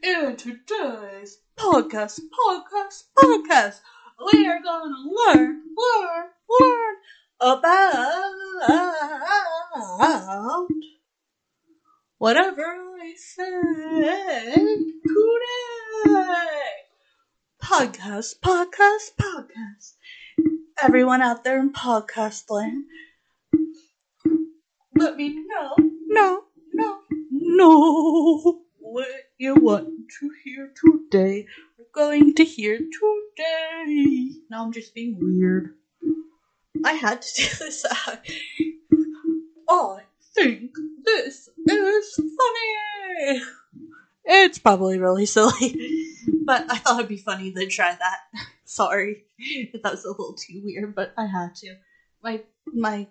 In today's podcast, podcast, podcast, we are going to learn, learn, learn about whatever I say today. Podcast, podcast, podcast. Everyone out there in podcast land, let me know, no, no, no, what you want to hear today. We're going to hear today. Now I'm just being weird. I had to do this. I think this is funny. It's probably really silly, but I thought it'd be funny to try that. Sorry if that was a little too weird, but I had to. My my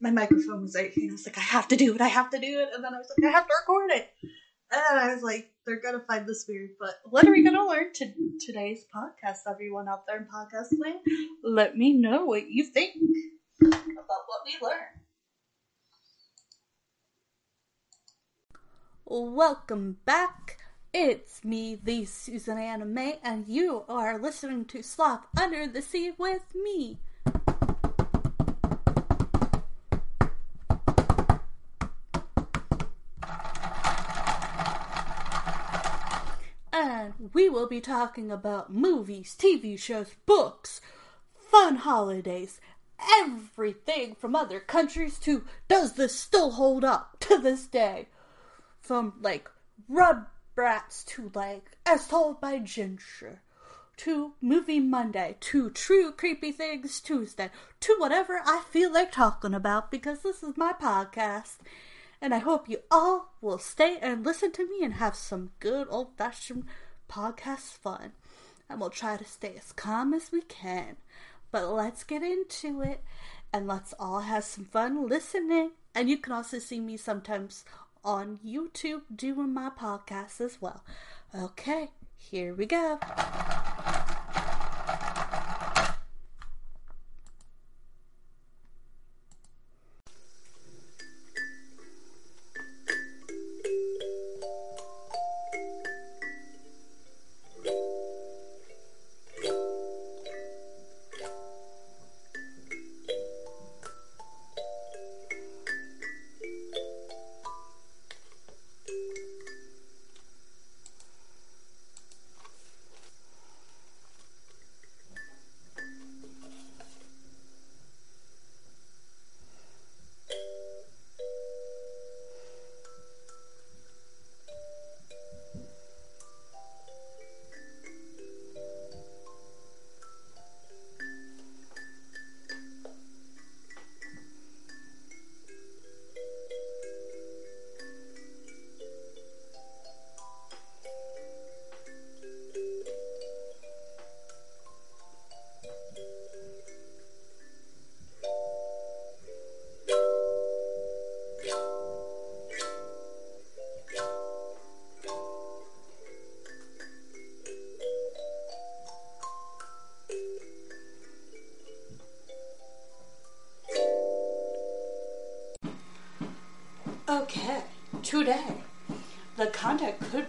my microphone was and I was like, I have to do it, I have to do it, and then I was like, I have to record it. And I was like, they're gonna find this weird, but what are we gonna learn to today's podcast? Everyone out there in podcast land, let me know what you think about what we learned. Welcome back. It's me, the Susan Anime, and you are listening to Slop Under the Sea with me. And we will be talking about movies, TV shows, books, fun holidays, everything from other countries to does this still hold up to this day? From like Rugrats to like As Told by Ginger to Movie Monday to True Creepy Things Tuesday to whatever I feel like talking about because this is my podcast. And I hope you all will stay and listen to me and have some good old fashioned podcast fun. And we'll try to stay as calm as we can. But let's get into it and let's all have some fun listening. And you can also see me sometimes on YouTube doing my podcast as well. Okay, here we go.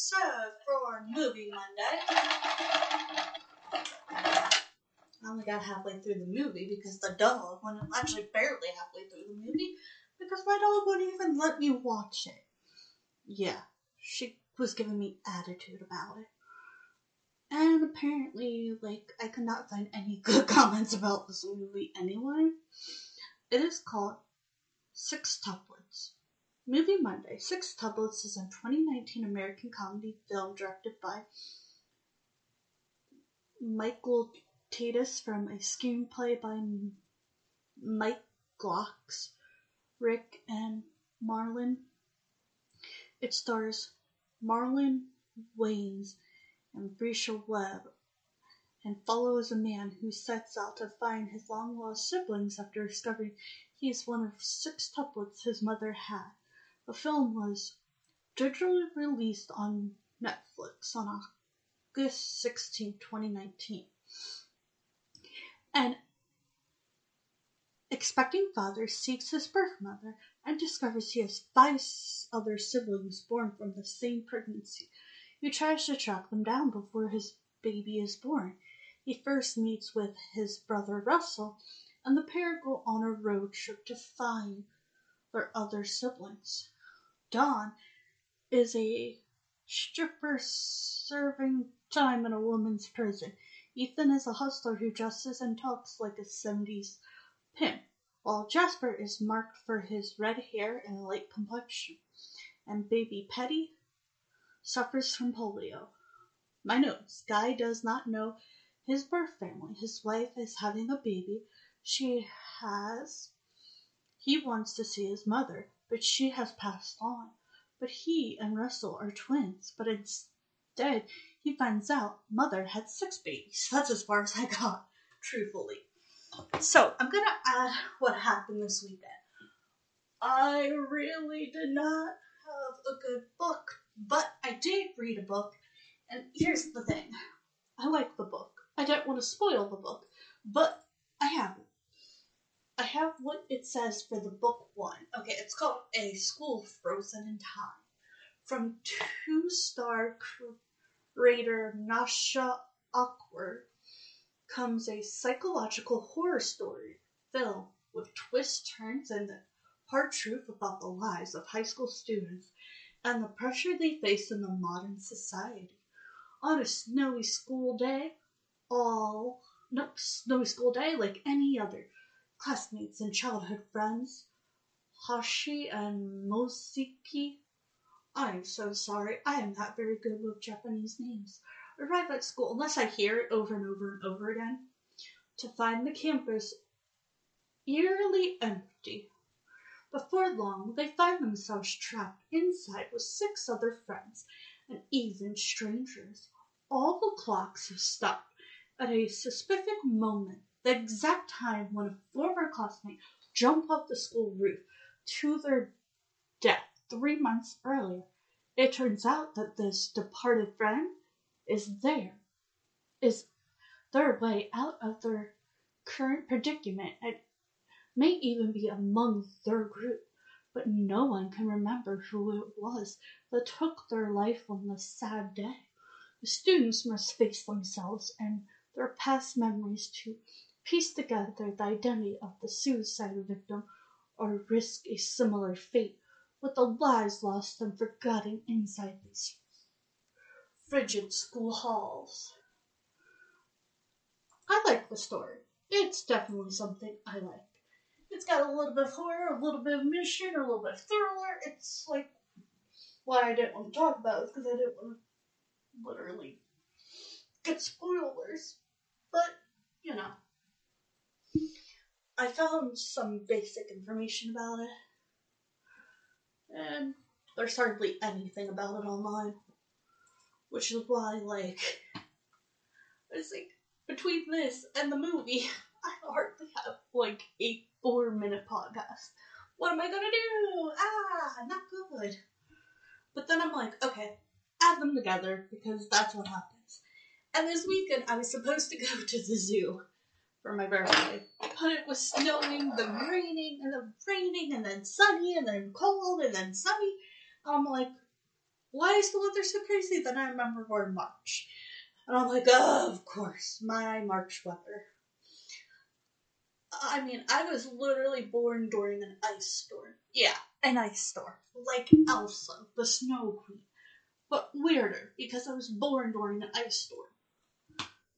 So, for Movie Monday, I only got halfway through the movie because the dog went actually barely halfway through the movie because my dog wouldn't even let me watch it. Yeah, she was giving me attitude about it. And apparently, like, I could not find any good comments about this movie anyway. It is called Six Sextuplets. Movie Monday. Six Sextuplets is a 2019 American comedy film directed by Michael Tiddes from a screenplay by Mike Glocks, Rick, and Marlon. It stars Marlon Wayans and Bresha Webb and follows a man who sets out to find his long lost siblings after discovering he is one of sextuplets his mother had. The film was digitally released on Netflix on August 16, 2019. An expecting father seeks his birth mother and discovers he has five other siblings born from the same pregnancy. He tries to track them down before his baby is born. He first meets with his brother Russell, and the pair go on a road trip to find their other siblings. Dawn is a stripper serving time in a woman's prison. Ethan is a hustler who dresses and talks like a 70s pimp, while Jasper is marked for his red hair and light complexion, and baby Petty suffers from polio. My notes Guy does not know his birth family. His wife is having a baby. She has. He wants to see his mother, but she has passed on. But he and Russell are twins, but instead he finds out mother had six babies. That's as far as I got, truthfully. So I'm gonna add what happened this weekend. I really did not have a good book, but I did read a book, and here's the thing. I like the book. I don't want to spoil the book, but I haven't. I have what it says for the book one. Okay, it's called A School Frozen in Time. From two star creator Nasha Awkward comes a psychological horror story filled with twists, turns, and the hard truth about the lives of high school students and the pressure they face in the modern society. On a snowy school day, all no snowy school day like any other, classmates and childhood friends, Hashi and Mosiki. I'm so sorry, I am not very good with Japanese names. Arrive at school, unless I hear it over and over and over again, to find the campus eerily empty. Before long, they find themselves trapped inside with six other friends and even strangers. All the clocks have stopped at a specific moment, the exact time when a former classmate jumped off the school roof to their death three months earlier. It turns out that this departed friend is there, is their way out of their current predicament and may even be among their group, but no one can remember who it was that took their life on this sad day. The students must face themselves and their past memories to piece together the identity of the suicide victim or risk a similar fate with the lives lost and forgotten inside these frigid school halls. I like the story. It's definitely something I like. It's got a little bit of horror, a little bit of mission, a little bit of thriller. It's like why I didn't want to talk about it because I didn't want to literally get spoilers. But, you know. I found some basic information about it. And there's hardly anything about it online. Which is why, like, it's like, between this and the movie, I hardly have, like, a four minute podcast. What am I gonna do? Ah, not good. But then I'm like, okay, add them together because that's what happens. And this weekend, I was supposed to go to the zoo for my birthday, but it was snowing, then raining, and then raining, and then sunny, and then cold, and then sunny. I'm like, why is the weather so crazy? Then I remember we're in March. And I'm like, oh, of course, my March weather. I mean, I was literally born during an ice storm. Yeah, an ice storm. Like Elsa, the Snow Queen. But weirder, because I was born during an ice storm.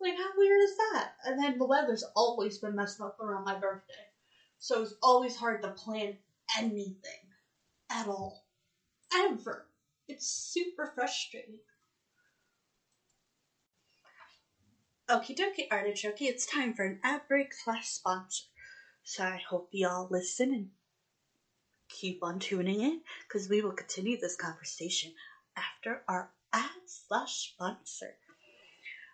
Like, how weird is that? And then the weather's always been messed up around my birthday. So it's always hard to plan anything at all. Ever. It's super frustrating. Okie dokie, artichoke, it's time for an ad break slash sponsor. So I hope y'all listen and keep on tuning in because we will continue this conversation after our ad slash sponsor.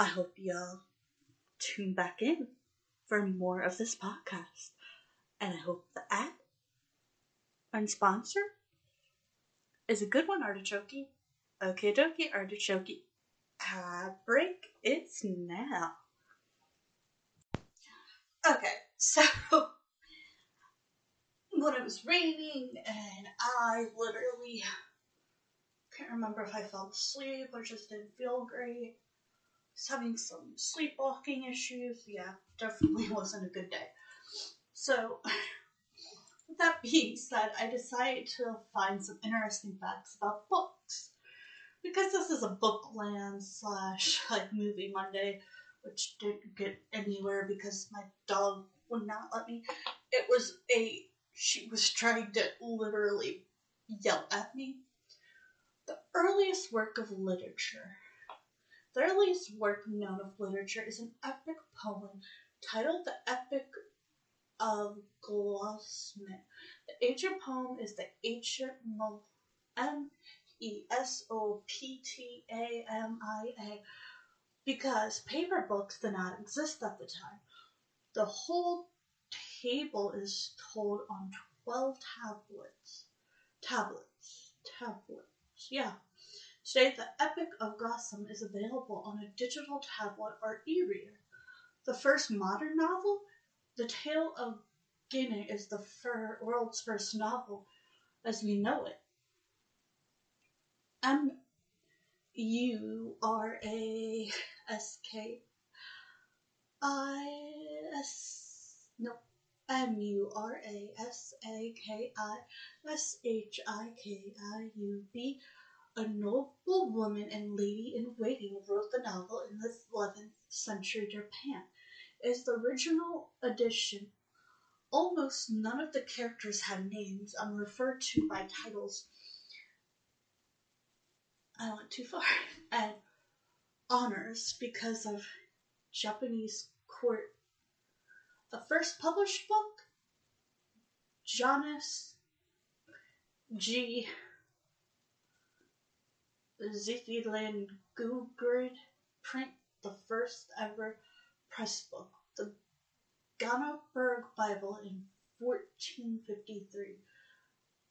I hope y'all tune back in for more of this podcast. And I hope the ad and sponsor is a good one, Artichoke. Okay, dokie, Artichoke. Ad break, it's now. Okay, so when it was raining and I literally can't remember if I fell asleep or just didn't feel great having some sleepwalking issues. Yeah, definitely wasn't a good day. So, with that being said, I decided to find some interesting facts about books. Because this is a bookland slash like movie Monday, which didn't get anywhere because my dog would not let me. It was a she was trying to literally yell at me. The earliest work of literature the earliest work known of literature is an epic poem titled The Epic of Glasmit. The ancient poem is the ancient M E S O P T A M I A because paper books did not exist at the time. The whole table is told on 12 tablets. Tablets. Tablets. Yeah. Today, the Epic of Gotham is available on a digital tablet or e-reader. The first modern novel, The Tale of Genji, is the fir- world's first novel as we know it. M U R A S K I S no M U R A S A K I S H I K I U B a noble woman and lady in waiting wrote the novel in the 11th century Japan. As the original edition, almost none of the characters have names and referred to by titles. I went too far. And honors because of Japanese court. The first published book, Jonas G. Zetland Gugrid print the first ever press book, the Gutenberg Bible in 1453.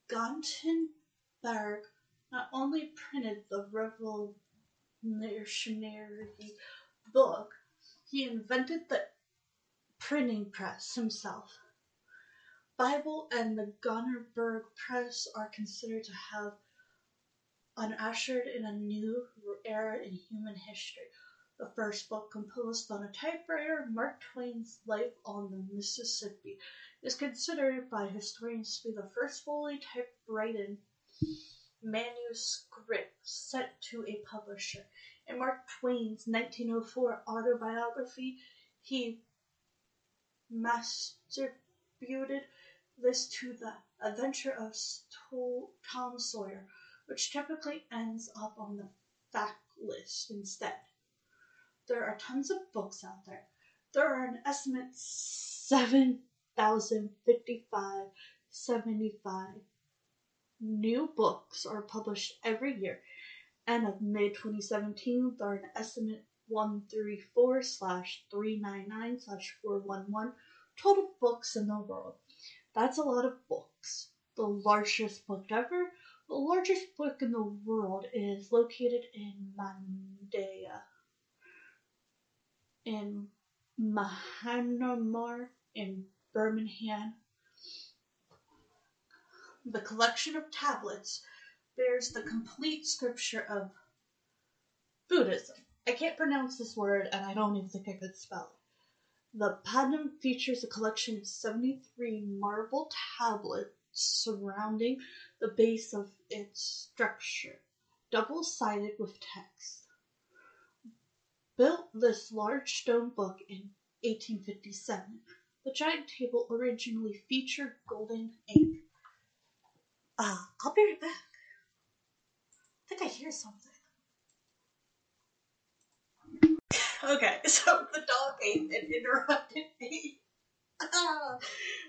Gutenberg not only printed the revolutionary book, he invented the printing press himself. Bible and the Gutenberg press are considered to have ushered in a new era in human history. The first book, composed on a typewriter, Mark Twain's Life on the Mississippi, is considered by historians to be the first fully typewritten manuscript sent to a publisher. In Mark Twain's 1904 autobiography, he mass distributed this to the adventure of Tom Sawyer which typically ends up on the fact list instead. There are tons of books out there. There are an estimate 7,055, 75 new books are published every year. And of May 2017, there are an estimate 134 slash 399 slash 411 total books in the world. That's a lot of books. The largest book ever, the largest book in the world is located in Mandalay, in Myanmar, in Birmingham. The collection of tablets bears the complete scripture of Buddhism. I can't pronounce this word and I don't even think I could spell it. The Padam features a collection of 73 marble tablets surrounding the base of its structure, double sided with text. Built this large stone book in 1857, the giant table originally featured golden ink. Ah, I'll be right back. I think I hear something. Okay, so the dog ate and interrupted me.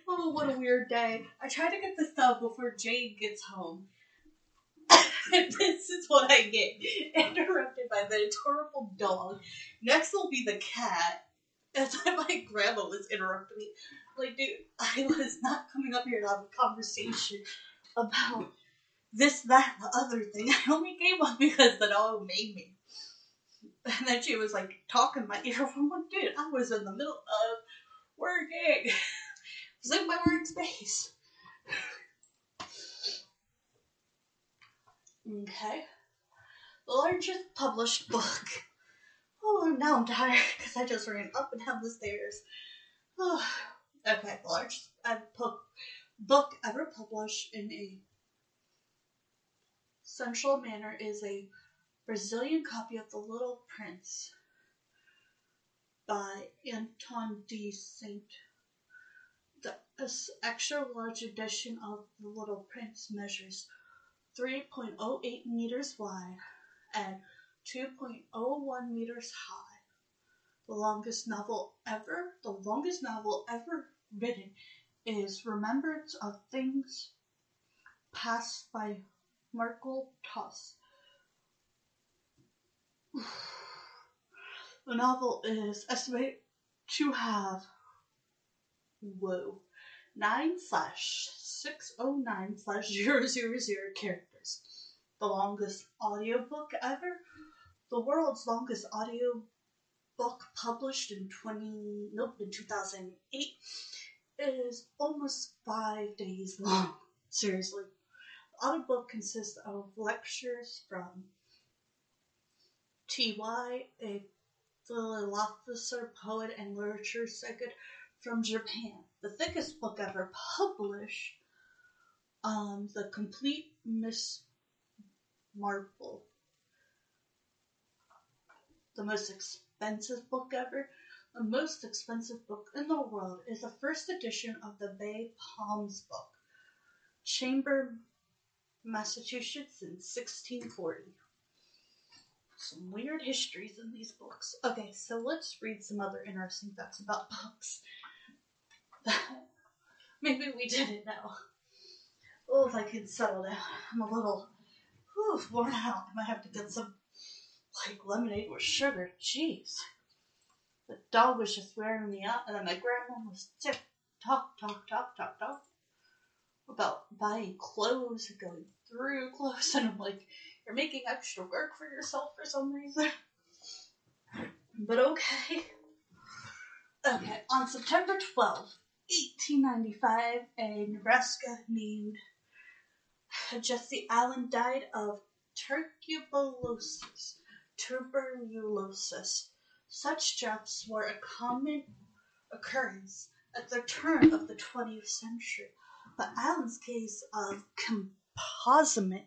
oh, what a weird day. I tried to get this done before Jade gets home. this is what I get interrupted by the adorable dog. Next will be the cat. As my grandma was interrupting me. Like, dude, I was not coming up here to have a conversation about this, that, the other thing. I only came up because the dog made me. And then she was like talking my ear. I'm like, dude, I was in the middle of working. I was in my workspace. Okay. The largest published book. Oh, now I'm tired because I just ran up and down the stairs. Oh. Okay, the largest uh, book ever published in a central manner is a Brazilian copy of The Little Prince by Anton de Saint. The extra large edition of The Little Prince measures 3.08 meters wide and 2.01 meters high. The longest novel ever, the longest novel ever written is Remembrance of Things Past by Marcel Toss. The novel is estimated to have whoa nine slash six oh nine slash zero zero zero characters. The longest audiobook ever. The world's longest audio book published in twenty nope in two thousand eight is almost five days long. Seriously. The audiobook consists of lectures from T.Y., a philosopher, poet, and literature second from Japan. The thickest book ever published, um, The Complete Miss Marple. The most expensive book ever. The most expensive book in the world is the first edition of the Bay Palms book, Chamber, Massachusetts in 1640 some weird histories in these books. Okay, so let's read some other interesting facts about books. Maybe we did it now. Oh, if I could settle down. I'm a little whew, worn out. I might have to get some like lemonade with sugar. Jeez. The dog was just wearing me out, and then my grandma was tick talk, talk, talk, talk, talk about buying clothes and going through clothes, and I'm like, you're making extra work for yourself for some reason. But okay. Okay, on September 12, 1895, a Nebraska named Jessie Allen died of tuberculosis. Tuberculosis. Such deaths were a common occurrence at the turn of the 20th century, but Allen's case of composite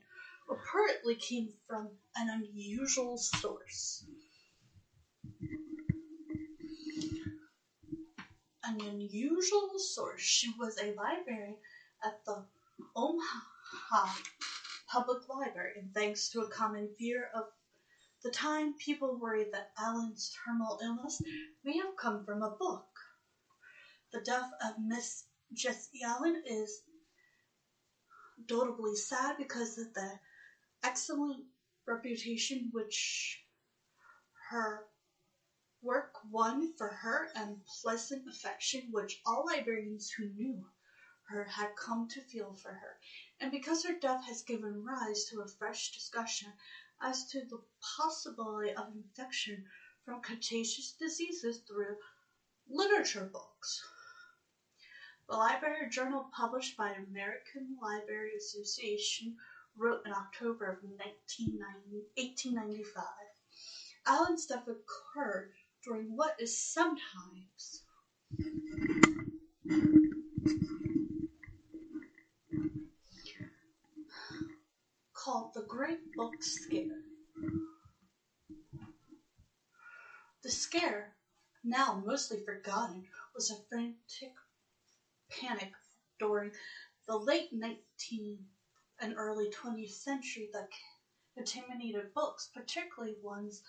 apparently came from an unusual source. An unusual source. She was a librarian at the Omaha Public Library, and thanks to a common fear of the time, people worried that Allen's terminal illness may have come from a book. The death of Miss Jessie Allen is notably sad because of the excellent reputation which her work won for her and pleasant affection which all librarians who knew her had come to feel for her. And because her death has given rise to a fresh discussion as to the possibility of infection from contagious diseases through literature books. The Library Journal, published by American Library Association, wrote in October of 1895. Allen's death occurred during what is sometimes called the Great Book Scare. The scare, now mostly forgotten, was a frantic panic during the late 19th and early 20th century that contaminated books, particularly ones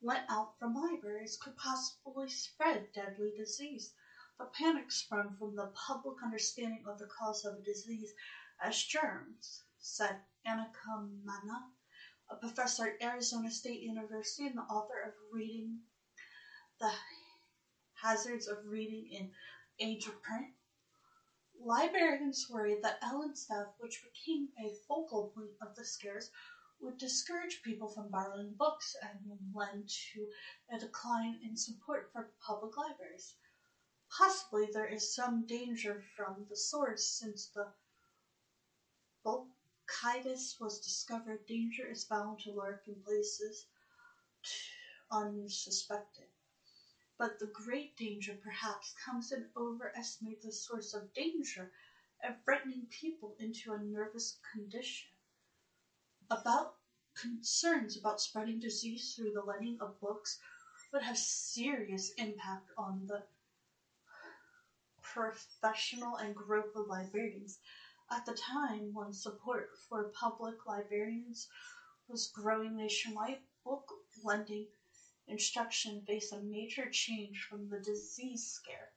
lent out from libraries, could possibly spread deadly disease. The panic sprung from the public understanding of the cause of a disease as germs, said Annika Mana, a professor at Arizona State University and the author of Reading the Hazards of Reading in Age of Print. Librarians worried that Allen's death, which became a focal point of the scares, would discourage people from borrowing books and lend to a decline in support for public libraries. Possibly there is some danger from the source since the bronchitis was discovered. Danger is bound to lurk in places unsuspected. But the great danger perhaps comes in overestimate the source of danger and frightening people into a nervous condition. About concerns about spreading disease through the lending of books would have serious impact on the professional and growth of librarians. At the time when support for public librarians was growing nationwide, book lending instruction faced a major change from the disease scare.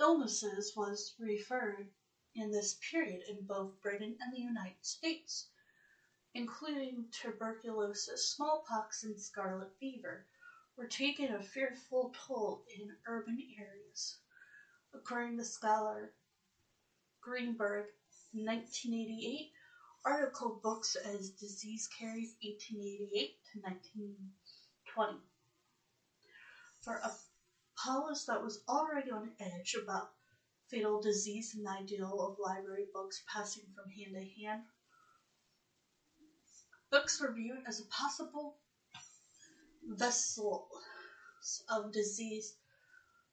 Illnesses was referred in this period in both Britain and the United States, including tuberculosis, smallpox, and scarlet fever, were taking a fearful toll in urban areas. According to scholar Greenberg, 1988, article books as Disease Carries 1888 to 1920. For Apollos that was already on edge about fatal disease and the ideal of library books passing from hand to hand, books were viewed as a possible vessel of disease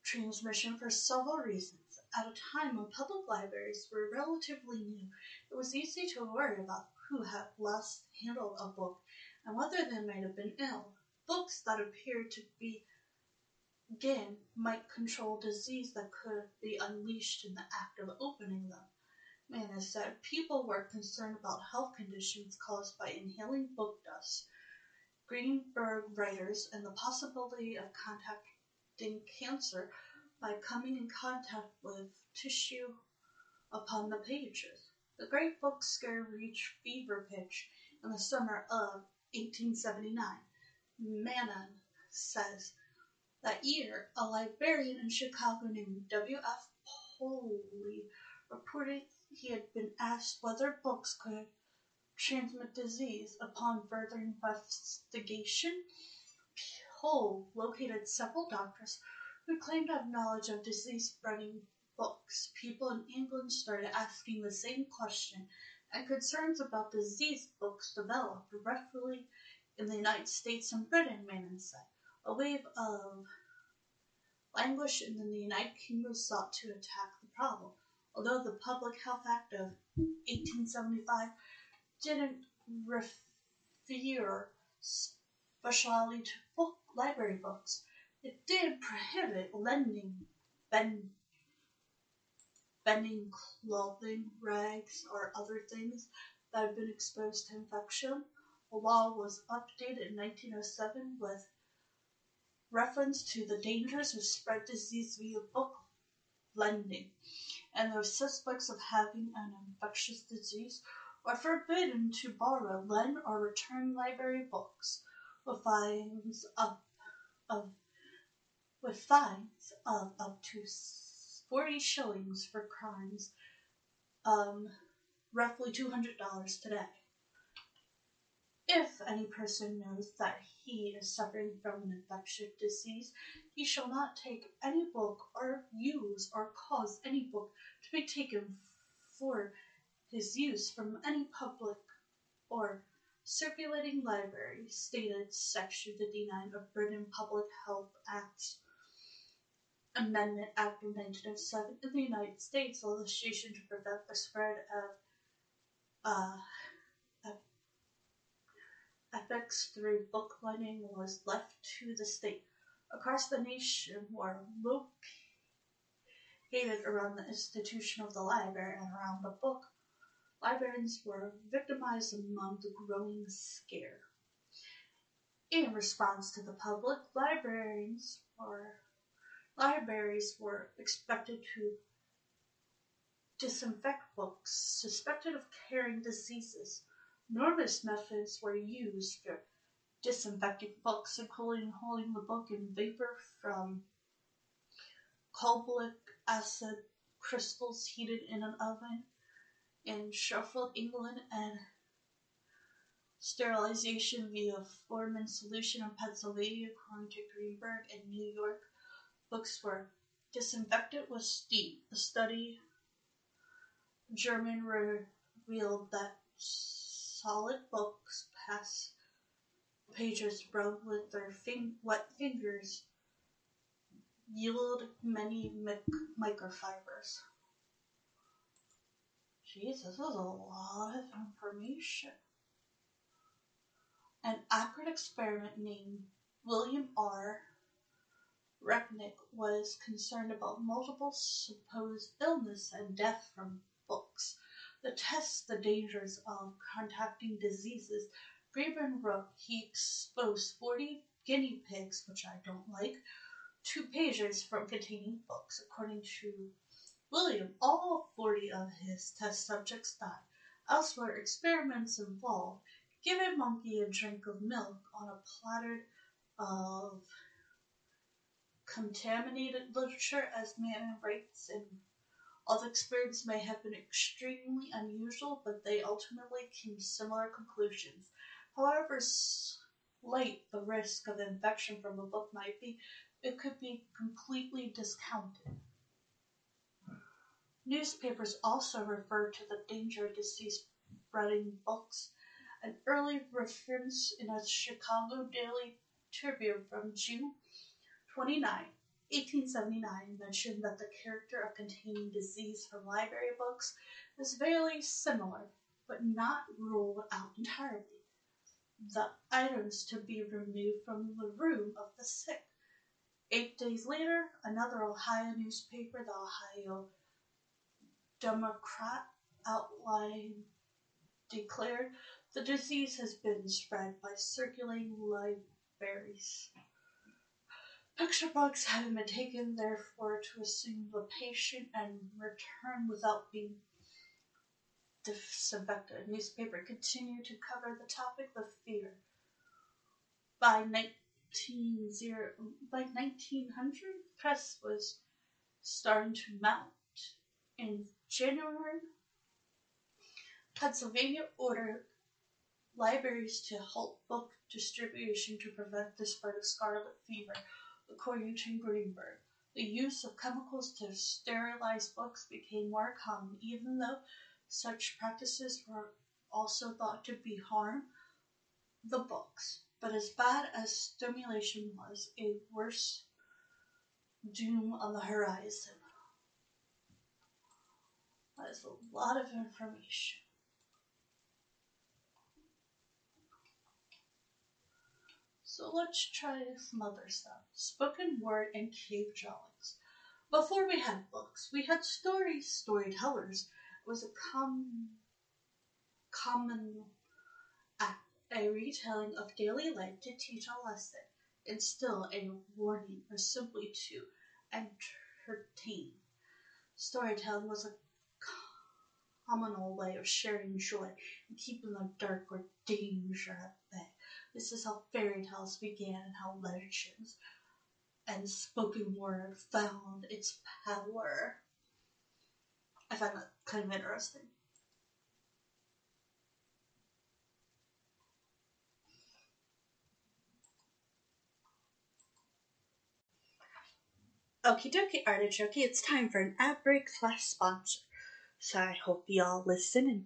transmission for several reasons. At a time when public libraries were relatively new, it was easy to worry about who had last handled a book and whether they might have been ill. Books that appeared to be again might control disease that could be unleashed in the act of opening them. Mana said people were concerned about health conditions caused by inhaling book dust. Greenberg writers and the possibility of contracting cancer by coming in contact with tissue upon the pages. The great book scare reached fever pitch in the summer of 1879. Mana says that year, a librarian in Chicago named W.F. Poole reported he had been asked whether books could transmit disease. Upon further investigation, Poole located several doctors who claimed to have knowledge of disease spreading books. People in England started asking the same question, and concerns about disease books developed rapidly in the United States and Britain, Manon said. A wave of language in the United Kingdom sought to attack the problem. Although the Public Health Act of 1875 didn't refer specially to book library books, it did prohibit lending ben, bending clothing rags or other things that have been exposed to infection. The law was updated in 1907 with reference to the dangers of spread disease via book lending, and those suspects of having an infectious disease were forbidden to borrow, lend, or return library books with fines up of with fines of up to 40 shillings for crimes, um, roughly $200 today. If any person knows that he is suffering from an infectious disease, he shall not take any book or use or cause any book to be taken for his use from any public or circulating library, stated Section 59 of Britain Public Health Act Amendment Act of 1907 in the United States, legislation to prevent the spread of uh, effects through book lending was left to the state. Across the nation were located around the institution of the library and around the book. Librarians were victimized among the growing scare. In response to the public, librarians were libraries were expected to disinfect books suspected of carrying diseases. Numerous methods were used for disinfecting books, including holding the book in vapor from carbolic acid crystals heated in an oven in Sheffield, England, and sterilization via formalin solution in Pennsylvania, according to Greenberg, in New York. Books were disinfected with steam. A study German revealed that solid books pass pages rubbed with their fin- wet fingers yield many mic- microfibers. Jeez, this is a lot of information. An accurate experiment named William R. Recknick was concerned about multiple supposed illness and death from books. To test the dangers of contracting diseases, wrote he exposed 40 guinea pigs, which I don't like, to pages from containing books. According to William, all 40 of his test subjects died. Elsewhere, experiments involved giving a monkey a drink of milk on a platter of contaminated literature as man writes in all the experiments may have been extremely unusual, but they ultimately came to similar conclusions. However slight the risk of infection from a book might be, it could be completely discounted. Newspapers also refer to the danger of disease spreading books. An early reference in a Chicago Daily Tribune from June 29, 1879 mentioned that the character of containing disease from library books is very similar, but not ruled out entirely. The items to be removed from the room of the sick. Eight days later, another Ohio newspaper, the Ohio Democrat, outline declared the disease has been spread by circulating libraries. Picture books having been taken, therefore, to assume the patient and return without being disinfected. Newspaper continued to cover the topic with fear. By 19, by 1900, press was starting to mount. In January, Pennsylvania ordered libraries to halt book distribution to prevent the spread of scarlet fever according to Greenberg. The use of chemicals to sterilize books became more common, even though such practices were also thought to be harm the books. But as bad as stimulation was, a worse doom on the horizon. That is a lot of information. So let's try some other stuff. Spoken word and cave drawings. Before we had books, we had stories, storytellers. It was a com- common act, a retelling of daily life to teach a lesson, instill a warning, or simply to entertain. Storytelling was a communal way of sharing joy and keeping the dark or danger at bay. This is how fairy tales began and how legends and spoken word found its power. I find that kind of interesting. Okie dokie, artichoke, it's time for an ad break slash sponsor. So I hope y'all listen and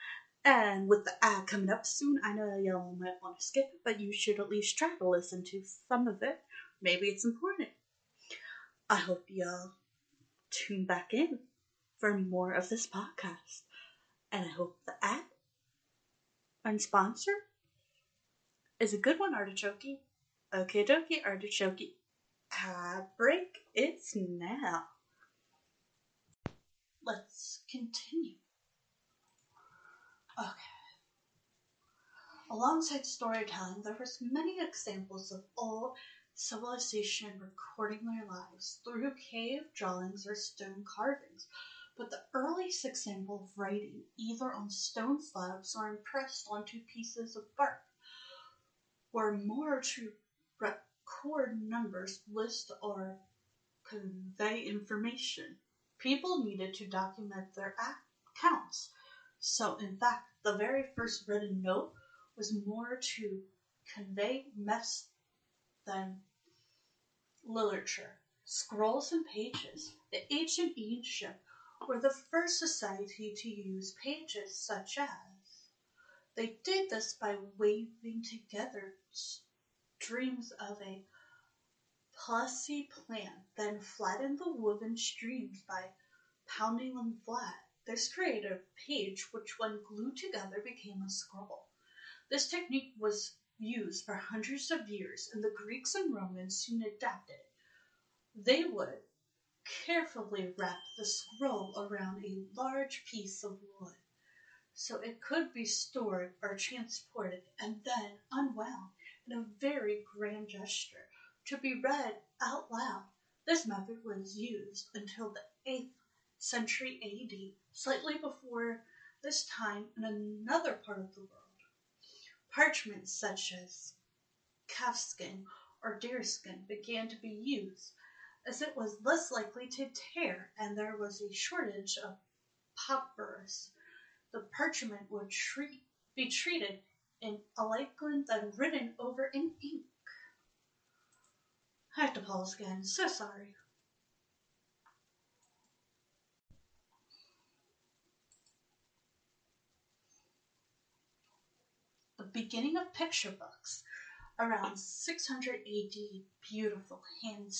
And with the ad coming up soon, I know y'all might want to skip it, but you should at least try to listen to some of it. Maybe it's important. I hope y'all tune back in for more of this podcast. And I hope the ad and sponsor is a good one, Artichoke. Okay, dokie, Artichoke. Ad break, it's now. Let's continue. Okay. Alongside storytelling, there was many examples of old civilization recording their lives through cave drawings or stone carvings. But the earliest example of writing, either on stone slabs or impressed onto pieces of bark, were more to record numbers, list, or convey information. People needed to document their accounts. So, in fact, the very first written note was more to convey mess than literature. Scrolls and pages. The ancient Egypt were the first society to use pages such as they did this by weaving together streams of a pussy plant, then flattened the woven streams by pounding them flat. This created a page which, when glued together, became a scroll. This technique was used for hundreds of years, and the Greeks and Romans soon adapted it. They would carefully wrap the scroll around a large piece of wood so it could be stored or transported and then unwound in a very grand gesture to be read out loud. This method was used until the 8th century AD, slightly before this time in another part of the world. Parchments such as calfskin or deerskin began to be used as it was less likely to tear and there was a shortage of papyrus. The parchment would treat, be treated in alkaline then written over in ink. I have to pause again. So sorry. Beginning of picture books. Around 600 AD, beautiful hand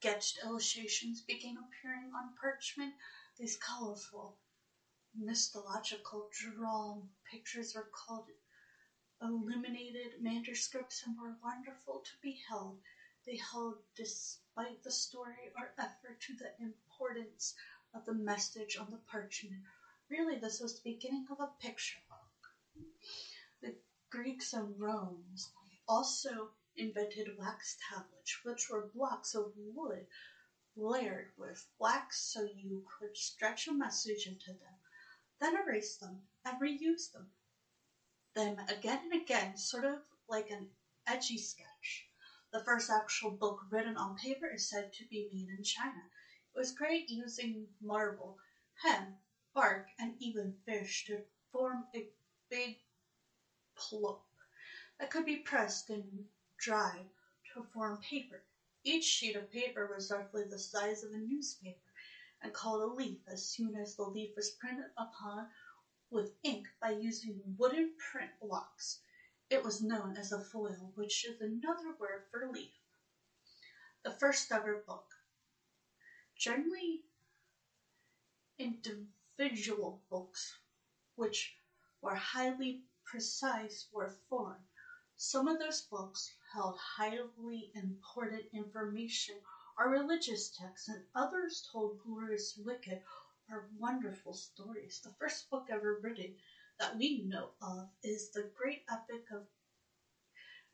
sketched illustrations began appearing on parchment. These colorful, mythological drawn pictures are called illuminated manuscripts and were wonderful to behold. They held, despite the story or effort, to the importance of the message on the parchment. Really, this was the beginning of a picture book. Greeks and Romans also invented wax tablets, which were blocks of wood layered with wax so you could stretch a message into them, then erase them and reuse them. Them again and again, sort of like an Etch A Sketch. The first actual book written on paper is said to be made in China. It was great using marble, hemp, bark, and even fish to form a big that could be pressed and dried to form paper. Each sheet of paper was roughly the size of a newspaper and called a leaf as soon as the leaf was printed upon with ink by using wooden print blocks. It was known as a foil, which is another word for leaf. The first ever book. Generally, individual books, which were highly precise, were formed. Some of those books held highly important information or religious texts, and others told glorious, wicked, or wonderful stories. The first book ever written that we know of is the great epic of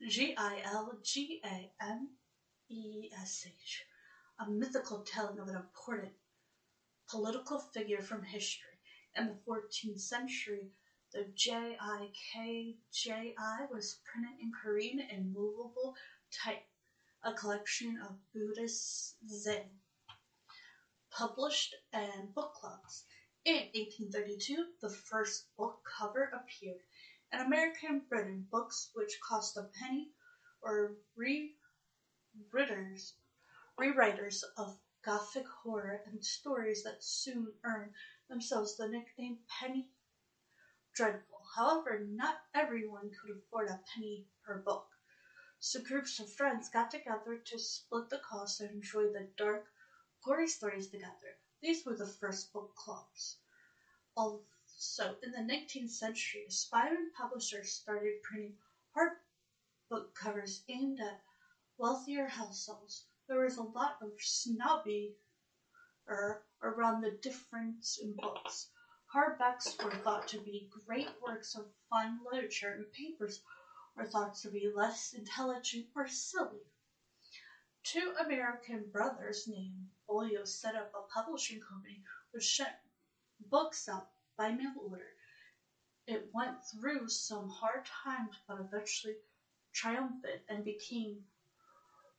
G I L G A M E S H, a mythical telling of an important political figure from history. In the 14th century, the J I K J I was printed in Korean in movable type, a collection of Buddhist Zen, published in book clubs. In 1832, the first book cover appeared. In American Britain, books which cost a penny or re-writers, rewriters of gothic horror and stories that soon earned themselves the nickname penny dreadful. However, not everyone could afford a penny per book. So groups of friends got together to split the cost and enjoy the dark, gory stories together. These were the first book clubs. Also, in the 19th century, aspiring publishers started printing hard book covers aimed at wealthier households. There was a lot of snobby around the difference in books. Hardbacks were thought to be great works of fine literature, and papers were thought to be less intelligent or silly. Two American brothers named Boyle set up a publishing company which sent books out by mail order. It went through some hard times, but eventually triumphant and became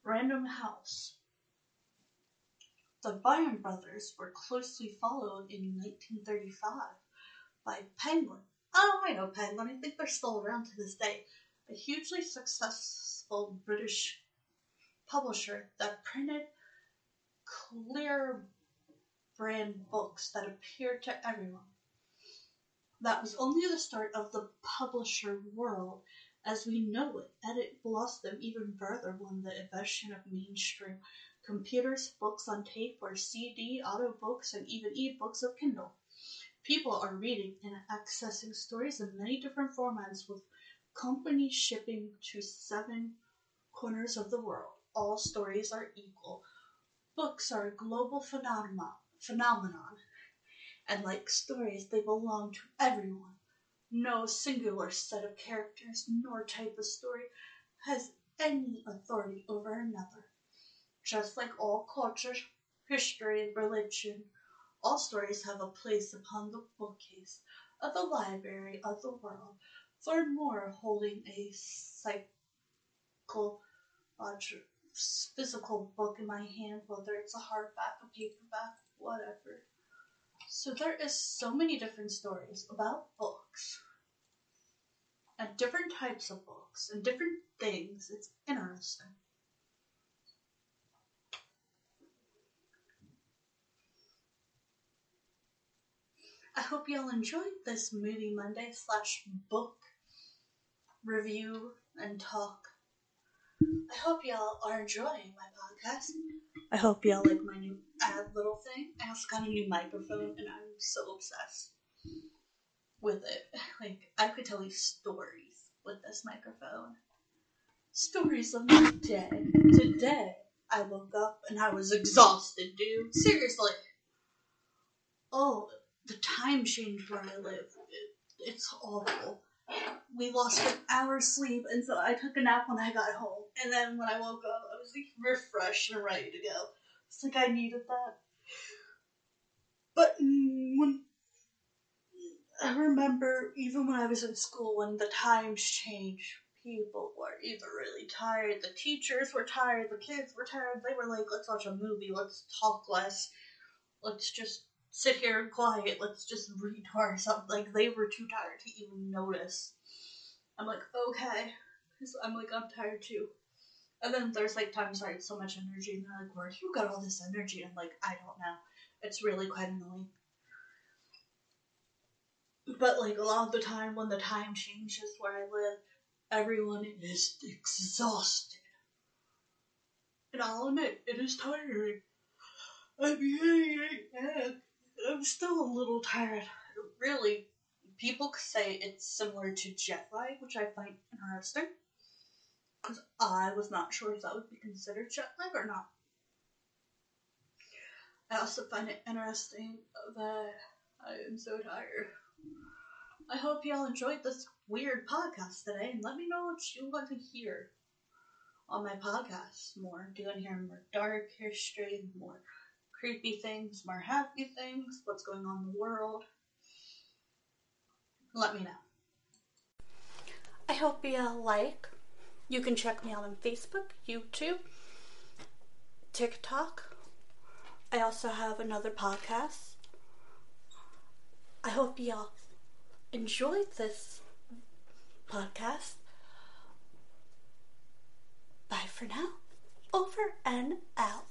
Random House. The Byron brothers were closely followed in 1935 by Penguin. Oh, I know Penguin. I think they're still around to this day. A hugely successful British publisher that printed clear brand books that appeared to everyone. That was only the start of the publisher world as we know it, and it blossomed even further when the invention of mainstream computers, books on tape or CD, audio books, and even e-books of Kindle. People are reading and accessing stories in many different formats with companies shipping to seven corners of the world. All stories are equal. Books are a global phenomenon, and like stories, they belong to everyone. No singular set of characters nor type of story has any authority over another. Just like all cultures, history, religion, all stories have a place upon the bookcase of the library of the world. Learn more holding a psycho, physical book in my hand, whether it's a hardback, a paperback, whatever. So there is so many different stories about books and different types of books and different things. It's interesting. I hope y'all enjoyed this movie Monday slash book review and talk. I hope y'all are enjoying my podcast. I hope y'all like my new little thing. I also got a new microphone and I'm so obsessed with it. Like I could tell you stories with this microphone. Stories of my day. Today I woke up and I was exhausted, dude. Seriously. Oh, the time change where I live. It, it's awful. We lost an hour's sleep, and so I took a nap when I got home. And then when I woke up, I was like refreshed and ready to go. It's like I needed that. But when I remember, even when I was in school, when the times changed, people were either really tired, the teachers were tired, the kids were tired. They were like, let's watch a movie, let's talk less, let's just sit here and quiet. Let's just read or something. Like they were too tired to even notice. I'm like, okay, because I'm like I'm tired too. And then there's like times I had so much energy, and they're like, "Where you got all this energy?" I'm like, I don't know. It's really quite annoying. But like a lot of the time when the time changes where I live, everyone is exhausted. And I'll admit, it is tiring. I'm I'm still a little tired. Really, people say it's similar to jet lag, which I find interesting. Because I was not sure if that would be considered jet lag or not. I also find it interesting that I am so tired. I hope y'all enjoyed this weird podcast today and let me know what you want to hear on my podcast more. Do you want to hear more dark history, more creepy things, more happy things, what's going on in the world? Let me know. I hope you like. You can check me out on Facebook, YouTube, TikTok. I also have another podcast. I hope y'all enjoyed this podcast. Bye for now. Over and out.